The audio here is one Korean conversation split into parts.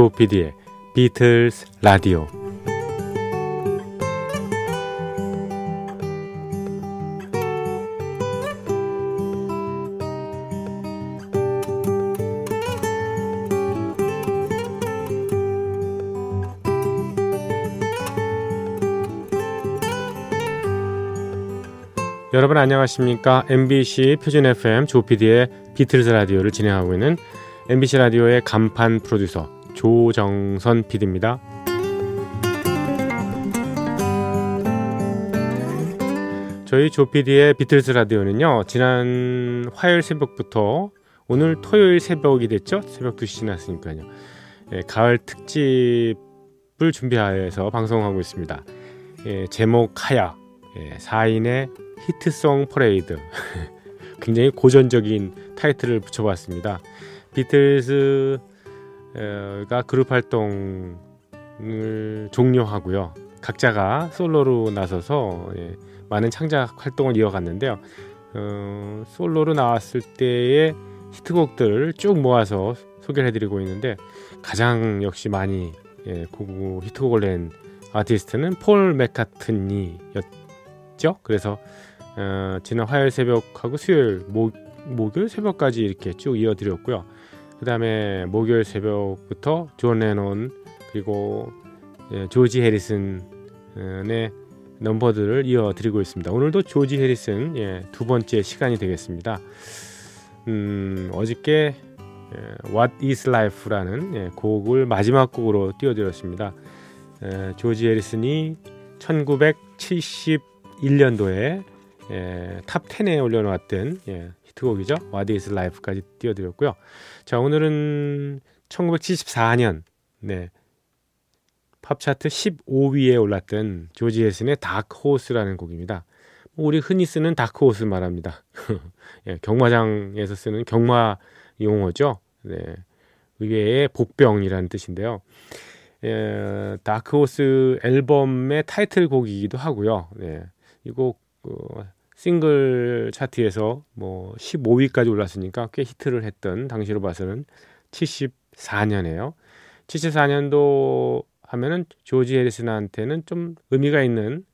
조피디의 비틀스 라디오 여러분 안녕하십니까? MBC 표준 FM 조피디의 비틀즈 라디오를 진행하고 있는 MBC 라디오의 간판 프로듀서 조정선 PD입니다. 저희 조피디의 비틀즈 라디오는요, 지난 화요일 새벽부터 오늘 토요일 새벽이 됐죠? 새벽 2시 지났으니까요. 예, 가을 특집을 준비하여서 방송하고 있습니다. 예, 제목 하야, 예, 4인의 히트송 퍼레이드 굉장히 고전적인 타이틀을 붙여봤습니다. 비틀즈 가 그룹 활동을 종료하고요. 각자가 솔로로 나서서 예, 많은 창작 활동을 이어갔는데요. 어, 솔로로 나왔을 때의 히트곡들을 쭉 모아서 소개를 해드리고 있는데 가장 역시 많이 예, 고고 히트곡을 낸 아티스트는 폴 맥카트니였죠. 그래서 어, 지난 화요일 새벽하고 수요일 목, 목요일 새벽까지 이렇게 쭉 이어드렸고요. 그 다음에 목요일 새벽부터 존 레논 그리고 예, 조지 해리슨의 넘버들을 이어드리고 있습니다. 오늘도 조지 해리슨 예, 두 번째 시간이 되겠습니다. 음, 어저께 예, What is Life라는 예, 곡을 마지막 곡으로 띄워드렸습니다. 예, 조지 해리슨이 1971년도에 예, 탑 10에 올려놓았던 예, 히트곡이죠. What is Life까지 띄워드렸고요. 자 오늘은 1974년 네, 팝 차트 15위에 올랐던 조지 해리슨의 다크호스라는 곡입니다. 뭐 우리 흔히 쓰는 다크호스 말합니다. 예, 경마장에서 쓰는 경마 용어죠. 네, 의외의 복병이라는 뜻인데요. 예, 다크호스 앨범의 타이틀곡이기도 하고요. 네, 이곡 어, 싱글 차트에서 뭐 15위까지 올랐으니까 꽤 히트를 했던 당시로 봐서는 74년에요. 74년도 하면은 조지 해리슨한테는 좀 의미가 있는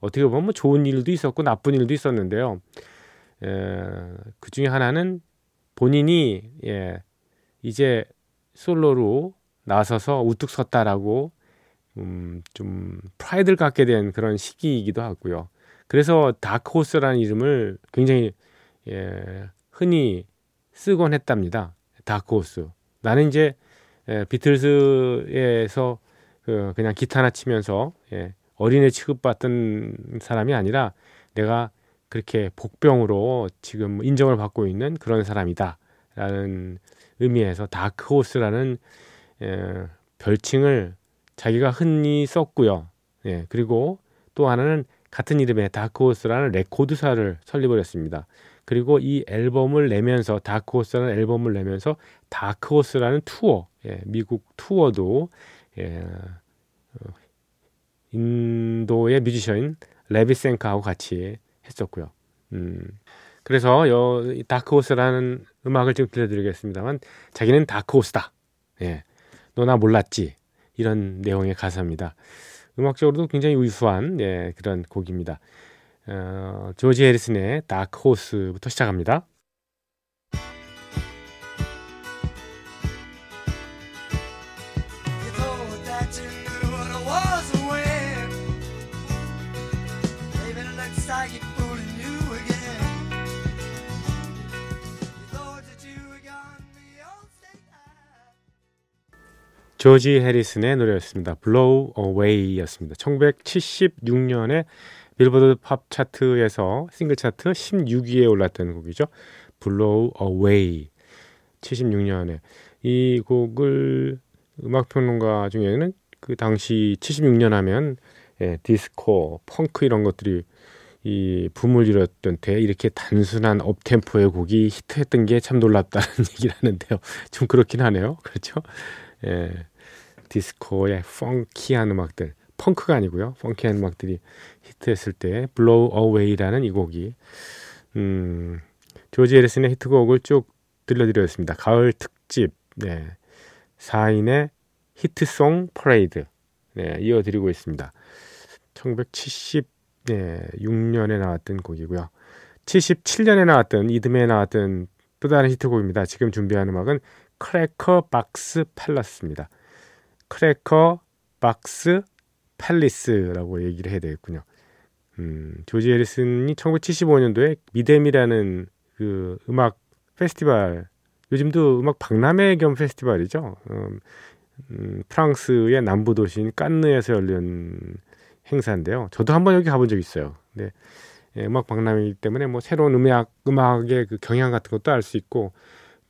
어떻게 보면 뭐 좋은 일도 있었고 나쁜 일도 있었는데요. 에, 그 중에 하나는 본인이 예, 이제 솔로로 나서서 우뚝 섰다라고 음, 좀 프라이드를 갖게 된 그런 시기이기도 하고요. 그래서 다크호스라는 이름을 굉장히 예, 흔히 쓰곤 했답니다. 다크호스. 나는 이제 예, 비틀즈에서 그 그냥 기타나 치면서 예, 어린애 취급받던 사람이 아니라 내가 그렇게 복병으로 지금 인정을 받고 있는 그런 사람이다라는 의미에서 다크호스라는 예, 별칭을 자기가 흔히 썼고요. 예, 그리고 또 하나는 같은 이름의 다크호스라는 레코드사를 설립을 했습니다. 그리고 이 앨범을 내면서 다크호스라는 앨범을 내면서 다크호스라는 투어, 예, 미국 투어도 예, 어, 인도의 뮤지션인 라비 샹카하고 같이 했었고요. 음, 그래서 여 다크호스라는 음악을 지금 들려드리겠습니다만 자기는 다크호스다. 예, 너 나 몰랐지 이런 내용의 가사입니다. 음악적으로도 굉장히 우수한 예, 그런 곡입니다. 어, 조지 해리슨의 다크 호스부터 시작합니다. 조지 해리슨의 노래였습니다. Blow Away였습니다. 1976년에 빌보드 팝 차트에서 싱글 차트 16위에 올랐던 곡이죠. Blow Away. 76년에 이 곡을 음악 평론가 중에는 그 당시 76년 하면 예, 디스코, 펑크 이런 것들이 이 붐을 이뤘던 때 이렇게 단순한 업템포의 곡이 히트했던 게 참 놀랍다는 얘기를 하는데요. 좀 그렇긴 하네요. 그렇죠? 예. 디스코의 펑키한 음악들, 펑크가 아니고요. 펑키한 음악들이 히트했을 때 Blow Away라는 이 곡이 음, 조지 해리슨의 히트곡을 쭉 들려드렸습니다. 가을 특집 네. 4인의 히트송 퍼레이드 네, 이어드리고 있습니다. 1976년에 나왔던 곡이고요. 77년에 나왔던 이듬해 나왔던 또 다른 히트곡입니다. 지금 준비한 음악은 Cracker Box Palace입니다. Cracker Box Palace라고 얘기를 해야 되겠군요. 음, 조지 해리슨이 1975년도에 MIDEM이라는 그 음악 페스티벌 요즘도 음악 박람회 겸 페스티벌이죠. 음, 음, 프랑스의 남부 도시인 깐느에서 열린 행사인데요. 저도 한번 여기 가본 적 있어요. 네. 예, 음악 박람회이기 때문에 뭐 새로운 음악 음악의 그 경향 같은 것도 알 수 있고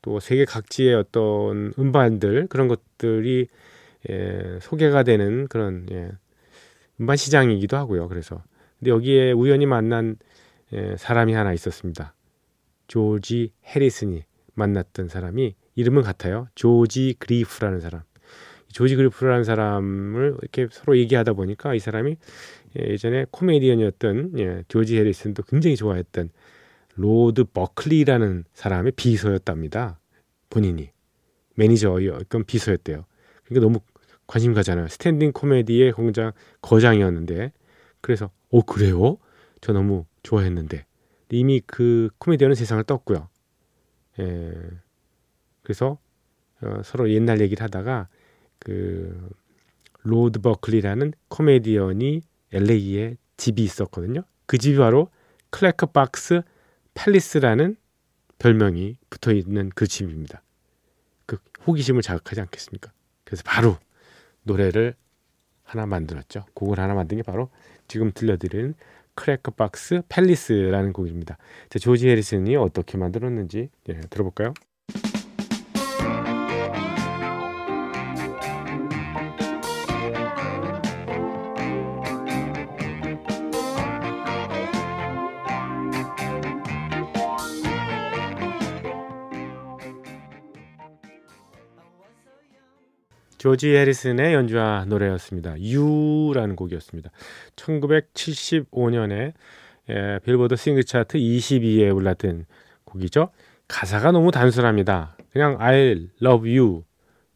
또 세계 각지의 어떤 음반들 그런 것들이 예, 소개가 되는 그런 예, 음반 시장이기도 하고요. 그래서 근데 여기에 우연히 만난 예, 사람이 하나 있었습니다. 조지 해리슨이 만났던 사람이 이름은 같아요. 조지 그리프라는 사람. 조지 그리프라는 사람을 이렇게 서로 얘기하다 보니까 이 사람이 예전에 코미디언이었던 예, 조지 해리슨도 굉장히 좋아했던 로드 버클리라는 사람의 비서였답니다. 본인이 매니저였건 비서였대요. 그러니까 너무 관심 가잖아요. 스탠딩 코미디의 공장 거장이었는데 그래서 어 그래요? 저 너무 좋아했는데 이미 그 코미디언은 세상을 떴고요. 예. 그래서 어, 서로 옛날 얘기를 하다가 그 로드 버클리라는 코미디언이 LA에 집이 있었거든요. 그 집이 바로 Cracker Box Palace라는 별명이 붙어 있는 그 집입니다. 그 호기심을 자극하지 않겠습니까? 그래서 바로 노래를 하나 만들었죠. 곡을 하나 만든 게 바로 지금 들려드린 Cracker Box Palace라는 곡입니다. 자, 조지 해리슨이 어떻게 만들었는지 예, 들어볼까요? 조지 해리슨의 연주와 노래였습니다. 유라는 곡이었습니다. 1975년에 예, 빌보드 싱글 차트 22위에 올랐던 곡이죠. 가사가 너무 단순합니다. 그냥 I love you.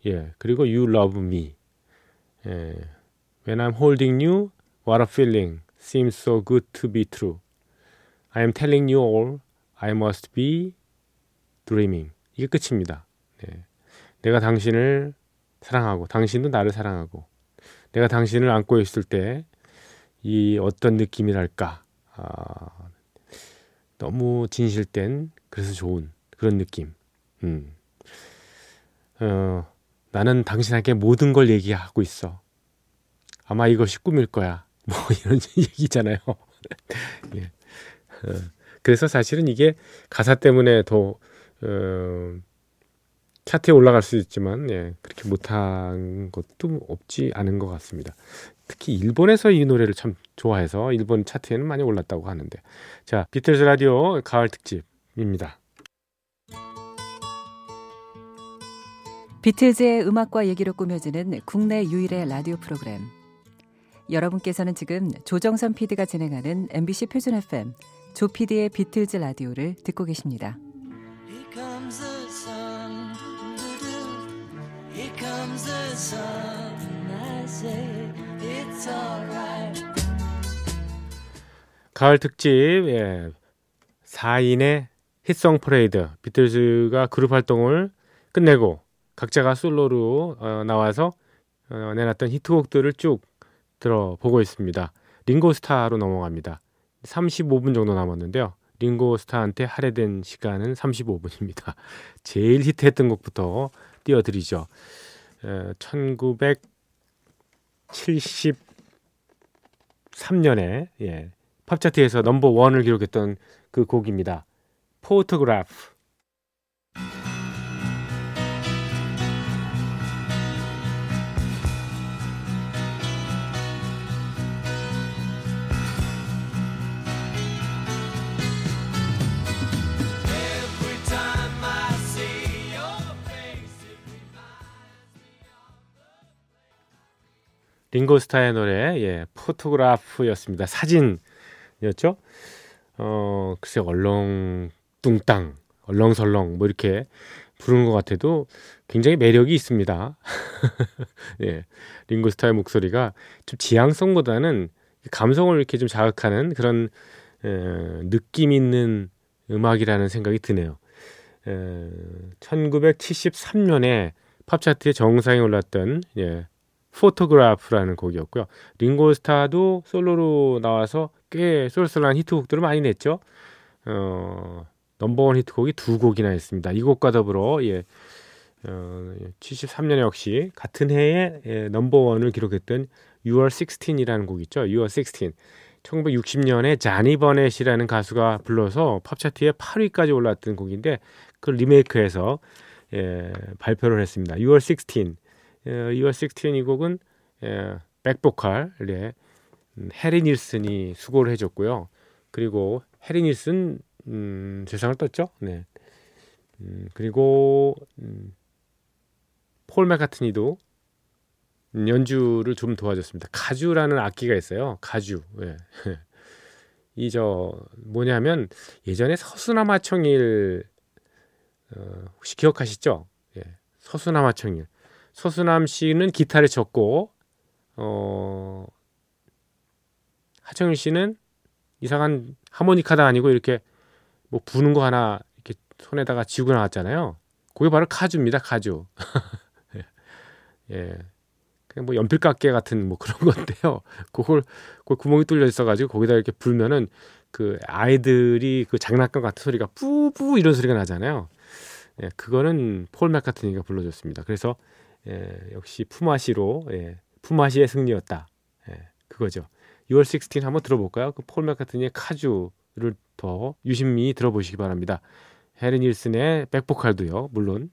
예, 그리고 you love me. 예, When I'm holding you, what a feeling. Seems so good to be true. I am telling you all. I must be dreaming. 이게 끝입니다. 네. 내가 당신을 사랑하고 당신도 나를 사랑하고 내가 당신을 안고 있을 때 이 어떤 느낌이랄까 아, 너무 진실된 그래서 좋은 그런 느낌. 음. 어, 나는 당신에게 모든 걸 얘기하고 있어. 아마 이것이 꿈일 거야. 뭐 이런 얘기잖아요. 예. 어, 그래서 사실은 이게 가사 때문에 더 어, 차트에 올라갈 수 있지만 예, 그렇게 못한 것도 없지 않은 것 같습니다. 특히 일본에서 이 노래를 참 좋아해서 일본 차트에는 많이 올랐다고 하는데 자 비틀즈 라디오 가을 특집입니다. 비틀즈의 음악과 얘기로 꾸며지는 국내 유일의 라디오 프로그램. 여러분께서는 지금 조정선 PD가 진행하는 MBC 표준 FM 조 PD의 비틀즈 라디오를 듣고 계십니다. 가을 특집 예. 4인의 히송 프레이드 비틀즈가 그룹 활동을 끝내고 각자가 솔로로 어, 나와서 어, 내놨던 히트곡들을 쭉 들어보고 있습니다. 링고스타로 넘어갑니다. 35분 정도 남았는데요. 링고스타한테 할애된 시간은 35분입니다. 제일 히트했던 곡부터 띄워드리죠. 1973년에 예, 팝차트에서 넘버 원을 기록했던 그 곡입니다. Photograph 링고스타의 노래 예, 포토그래프였습니다. 사진이었죠. 어, 글쎄 얼렁뚱땅, 얼렁설렁 뭐 이렇게 부르는 것 같아도 굉장히 매력이 있습니다. 예, 링고스타의 목소리가 좀 지향성보다는 감성을 이렇게 좀 자극하는 그런 에, 느낌 있는 음악이라는 생각이 드네요. 에, 1973년에 팝차트의 정상에 올랐던 예, Photograph라는 곡이었고요. 링고스타도 솔로로 나와서 꽤 쏠쏠한 히트곡들을 많이 냈죠. 어, 넘버원 히트곡이 두 곡이나 있습니다. 이 곡과 더불어 예, 어, 73년에 역시 같은 해에 예, 넘버원을 기록했던 6월 16이라는 곡 있죠. 6월 16. 1960년에 자니 버넷이라는 가수가 불러서 팝차트에 8위까지 올랐던 곡인데 그 리메이크해서 예, 발표를 했습니다. 6월 16. 예, 6월 16이 곡은 예, 백보컬 예, 해리 닐슨이 수고를 해줬고요. 그리고 해리 닐슨 음, 세상을 떴죠. 네. 음, 그리고 음, 폴 맥카트니도 연주를 좀 도와줬습니다. 가주라는 악기가 있어요. 가주. 예. 이 저 뭐냐면 예전에 서수남하청일 어, 혹시 기억하시죠? 예. 서수남하청일. 서수남 씨는 기타를 쳤고 어 하청일 씨는 이상한 하모니카도 아니고 이렇게 뭐 부는 거 하나 이렇게 손에다가 쥐고 나왔잖아요. 그게 바로 카주입니다. 카주. 예. 그냥 뭐 연필깎개 같은 뭐 그런 건데요. 그걸 그 구멍이 뚫려 있어가지고 거기다 이렇게 불면은 그 아이들이 그 장난감 같은 소리가 뿌뿌 이런 소리가 나잖아요. 예, 그거는 폴 맥카트니가 불러줬습니다. 그래서 예, 역시 푸마시로 예, 푸마시의 승리였다. 예, 그거죠. 6월 16 한번 들어볼까요? 그 폴 맥카트니의 카주를 더 유심히 들어보시기 바랍니다. 해리 닐슨의 백보컬도요. 물론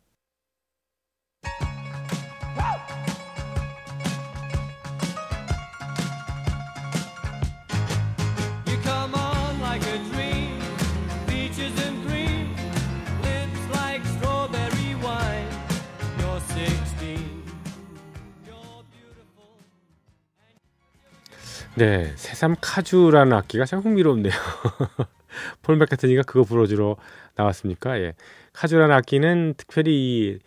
네, 새삼 카주라는 악기가 참 흥미롭네요. 폴 맥카트니가 그거 불어주러 나왔습니까? 예. 카주라는 악기는 특별히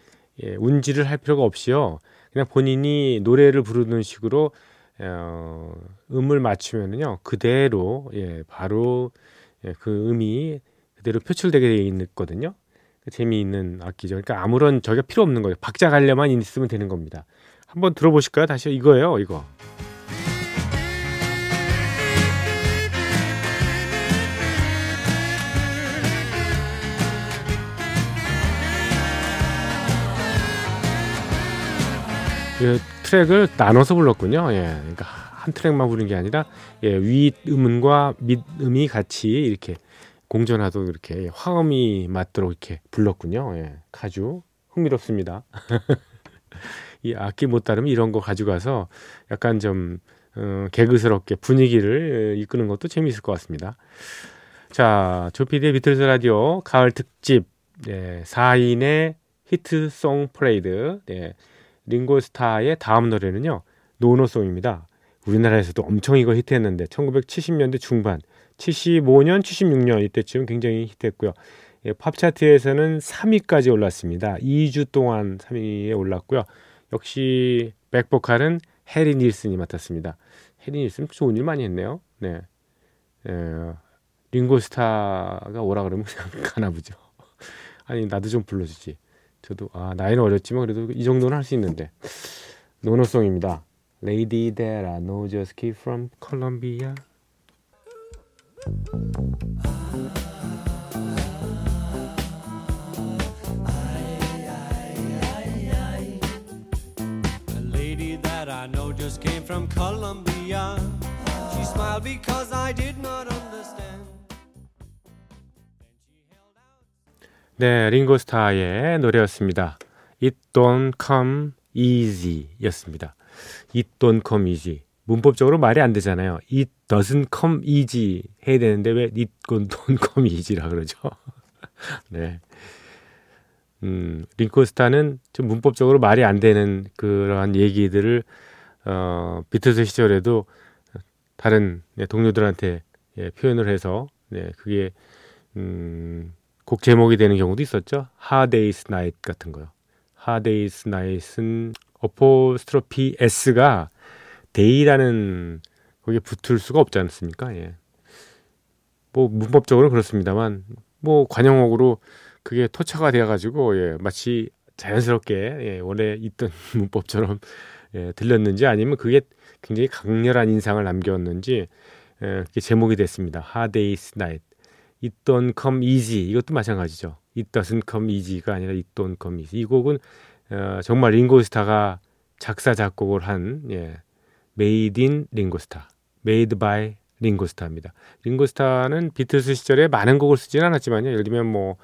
예, 운지를 할 필요가 없이요. 그냥 본인이 노래를 부르는 식으로 어, 음을 맞추면은요 그대로 예, 바로 예, 그 음이 그대로 표출되게 돼 있거든요. 그 재미있는 악기죠. 그러니까 아무런 저게 필요 없는 거예요. 박자 갈려만 있으면 되는 겁니다. 한번 들어보실까요? 다시 이거예요, 이거. 그 트랙을 나눠서 불렀군요. 예, 그러니까 한 트랙만 부른 게 아니라 예, 위 음과 밑 음이 같이 이렇게 공존하도록 이렇게 화음이 맞도록 이렇게 불렀군요. 예, 아주 흥미롭습니다. 이 악기 못 다루면 이런 거 가져가서 약간 좀 어, 개그스럽게 분위기를 이끄는 것도 재미있을 것 같습니다. 자, 조피디의 비틀즈 라디오 가을 특집 네, 4인의 히트송 퍼레이드 네, 링고스타의 다음 노래는요. No No Song입니다. 우리나라에서도 엄청 이거 히트했는데 1970년대 중반, 75년, 76년 이때쯤 굉장히 히트했고요. 예, 팝 차트에서는 3위까지 올랐습니다. 2주 동안 3위에 올랐고요. 역시 백보컬은 해리 닐슨이 맡았습니다. 해리 닐슨 좋은 일 많이 했네요. 네. 에, 링고스타가 오라 그러면 그냥 가나 보죠. 아니 나도 좀 불러주지. 저도 아 나이는 어렸지만 그래도 이 정도는 할 수 있는데 노노송입니다. Lady that I know just came from Colombia. I know just came from Colombia. She smiled because I 네, 링고스타의 노래였습니다. It don't come easy 였습니다. It don't come easy. 문법적으로 말이 안 되잖아요. It doesn't come easy 해야 되는데 왜 it don't come easy라 그러죠? 네. 음, 링고스타는 좀 문법적으로 말이 안 되는 그러한 얘기들을 어, 비틀스 시절에도 다른 네, 동료들한테 예, 표현을 해서 네, 그게 음, 곡 제목이 되는 경우도 있었죠. Hard Day's Night 같은 거요. Hard Day's Night은 어포스트로피 S가 데이라는 거기에 붙을 수가 없지 않습니까? 예. 뭐 문법적으로는 그렇습니다만 뭐 관용어로 그게 토착화 되어 가지고 예, 마치 자연스럽게 예, 원래 있던 문법처럼 예, 들렸는지 아니면 그게 굉장히 강렬한 인상을 남겼는지 예, 그게 제목이 됐습니다. Day's Night. It don't come easy. 이것도 마찬가지죠. It doesn't come easy가 아니라 It don't come easy. 이 곡은 어, 정말 링고스타가 작사 작곡을 한 예, Made in 링고스타. Made by 링고스타입니다. 링고스타는 비틀스 시절에 많은 곡을 쓰지는 않았지만요. 예를 들면 뭐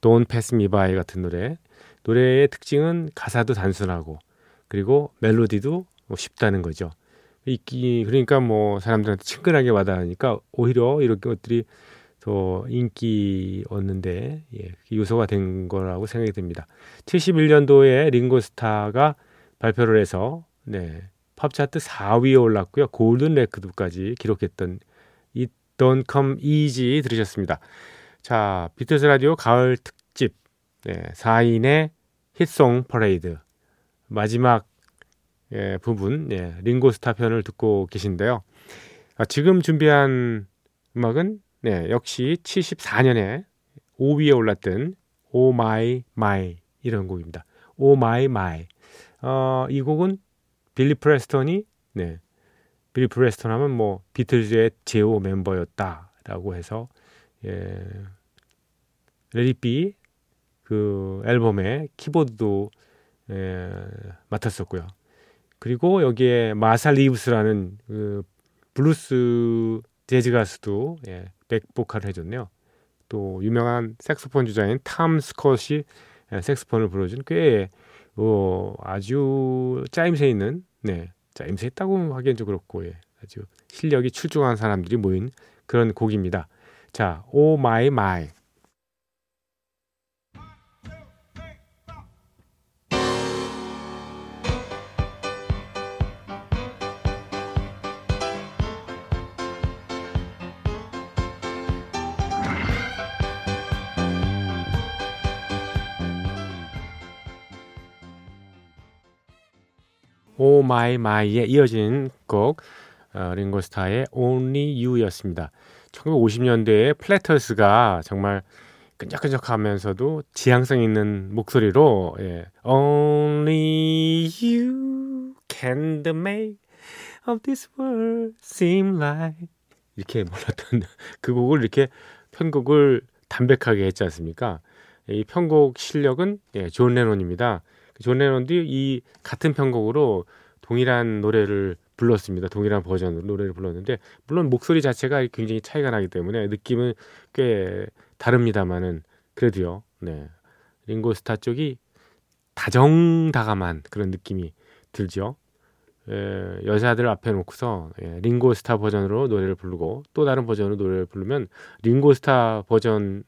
Don't Pass Me By 같은 노래. 노래의 특징은 가사도 단순하고 그리고 멜로디도 뭐 쉽다는 거죠. 있기 그러니까 뭐 사람들한테 친근하게 와닿으니까 오히려 이런 것들이 더 인기 얻는데 예, 요소가 된 거라고 생각이 듭니다. 71년도에 링고스타가 발표를 해서 네, 팝 차트 4위에 올랐고요. 골든 레코드까지 기록했던 It Don't Come Easy 들으셨습니다. 자, 비틀스 라디오 가을 특집 네, 4인의 히트송 퍼레이드 마지막 예, 부분 예, 링고스타 편을 듣고 계신데요. 아, 지금 준비한 음악은 네, 역시 74년에 5위에 올랐던 Oh My My 이런 곡입니다. Oh My My. 어, 이 곡은 빌리 프레스턴이 네. 빌리 프레스턴 하면 뭐 비틀즈의 제5 멤버였다라고 해서 예. Let It Be 그 앨범의 키보드도 예, 맡았었고요. 그리고 여기에 마사 리브스라는 그 블루스 재즈 가수도 예, 백보컬을 해줬네요. 또 유명한 색소폰 주자인 탐 스콧이 예, 색소폰을 불어준 꽤 어, 아주 짜임새 있는 네 짜임새 있다고 하기엔 좀 그렇고 예, 아주 실력이 출중한 사람들이 모인 그런 곡입니다. 자, Oh My My Oh My My에 이어진 곡 어, 링고스타의 Only You였습니다. 1950년대에 플래터스가 정말 끈적끈적하면서도 지향성 있는 목소리로 예, Only you can make this world seem right 이렇게 불렀던 그 곡을 이렇게 편곡을 담백하게 했지 않습니까? 이 편곡 실력은 예, 존 레논입니다. 존 레논도 이 같은 편곡으로 동일한 노래를 불렀습니다. 동일한 버전으로 노래를 불렀는데 물론 목소리 자체가 굉장히 차이가 나기 때문에 느낌은 꽤 다릅니다만은 그래도요. 네. 링고스타 쪽이 다정다감한 그런 느낌이 들죠. 예, 여자들 앞에 놓고서 예, 링고스타 버전으로 노래를 부르고 또 다른 버전으로 노래를 부르면 링고스타 버전을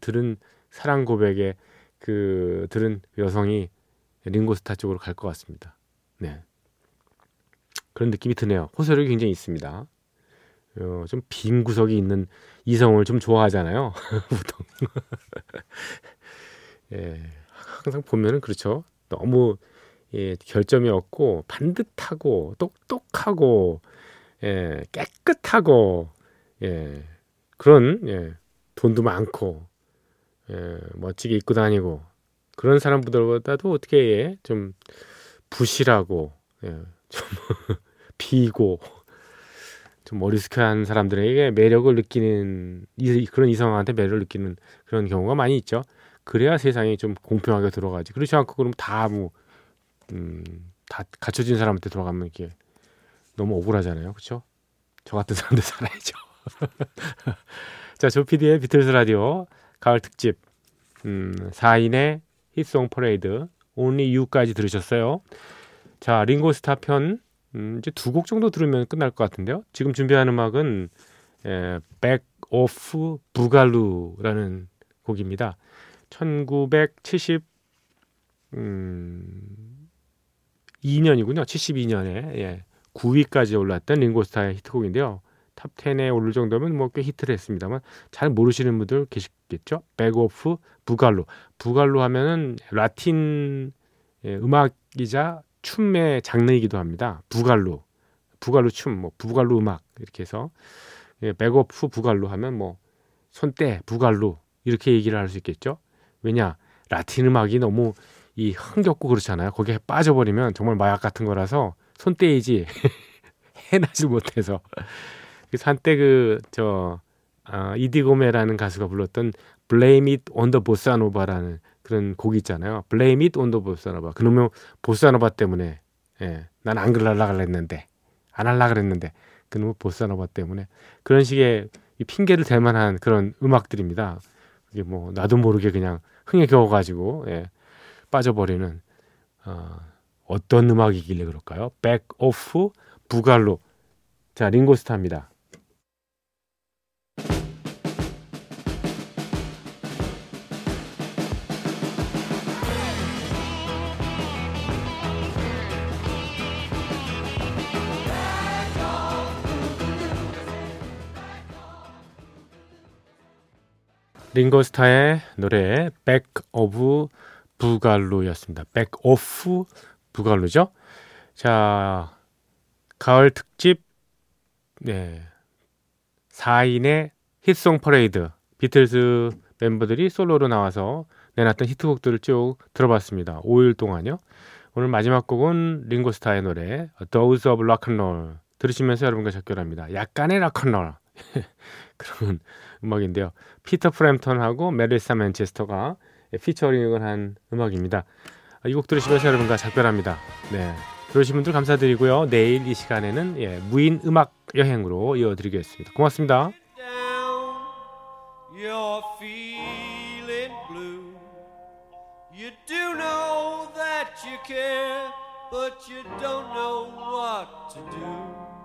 들은 사랑 고백에 그 들은 여성이 링고스타 쪽으로 갈 것 같습니다. 네. 그런 느낌이 드네요. 호소력이 굉장히 있습니다. 어, 좀빈 구석이 있는 이성을 좀 좋아하잖아요. 보통. 예, 항상 보면은 그렇죠. 너무 예, 결점이 없고 반듯하고 똑똑하고 예, 깨끗하고 예, 그런 예, 돈도 많고 예, 멋지게 입고 다니고 그런 사람들보다도 어떻게 예, 좀 부실하고 예, 좀 비고 좀 어리숙한 사람들에게 매력을 느끼는 이, 그런 이성한테 매력을 느끼는 그런 경우가 많이 있죠. 그래야 세상이 좀 공평하게 들어가지. 그렇지 않고 그럼 다뭐 음, 다 갖춰진 사람한테 들어가면 이게 너무 억울하잖아요. 그렇죠? 저 같은 사람들 살아야죠. 자, 조피디의 비틀스 라디오 가을 특집 음, 4인의 히트송 퍼레이드 Only You까지 들으셨어요. 자, 링고스타 편 음, 이제 두 곡 정도 들으면 끝날 것 같은데요. 지금 준비한 음악은 에, Back Off Boogaloo라는 곡입니다. 1970 음, 2년이군요. 72년에 예, 9위까지 올랐던 링고스타의 히트곡인데요. 탑 10에 오를 정도면 뭐 꽤 히트를 했습니다만 잘 모르시는 분들 계시겠죠? Back Off Boogaloo. Boogaloo 하면은 라틴 예, 음악이자 춤의 장르이기도 합니다. Boogaloo. Boogaloo 춤, 뭐 Boogaloo 음악 이렇게 해서 예, Back Off Boogaloo 하면 뭐 손 떼 Boogaloo 이렇게 얘기를 할 수 있겠죠. 왜냐 라틴 음악이 너무 이 흥겹고 그렇잖아요. 거기에 빠져버리면 정말 마약 같은 거라서 손 떼질 헤어나질 못해서 그래서 한때 그 저 아, 이디고메라는 가수가 불렀던 Blame It on the Bossa Nova라는 그런 곡이 있잖아요. Blame It on the Bossa Nova. 그러면 보사노바 때문에 예, 난 안 그럴라 그랬는데 안 할라 그랬는데 그놈의 보사노바 때문에 그런 식의 핑계를 댈 만한 그런 음악들입니다. 이게 뭐 나도 모르게 그냥 흥에 겨워가지고 예, 빠져버리는 어, 어떤 음악이길래 그럴까요? 백 오프 부갈로 자 링고스타입니다. 링고스타의 노래 Back of Boogaloo였습니다. Back Off Boogaloo죠. 자, 가을 특집 네. 4인의 히트송 퍼레이드 비틀즈 멤버들이 솔로로 나와서 내놨던 히트곡들을 쭉 들어봤습니다. 5일 동안요. 오늘 마지막 곡은 링고스타의 노래 Dose of Rock and Roll 들으시면서 여러분과 작별합니다. 약간의 rock and roll 그런 음악인데요. 피터 프램턴하고 멜리사 맨체스터가 피처링을 한 음악입니다. 이 곡 들으시면서 여러분과 작별합니다. 네. 들으신 분들 감사드리고요. 내일 이 시간에는 예, 무인 음악 여행으로 이어드리겠습니다. 고맙습니다. You do know that you care, but you don't know what to do.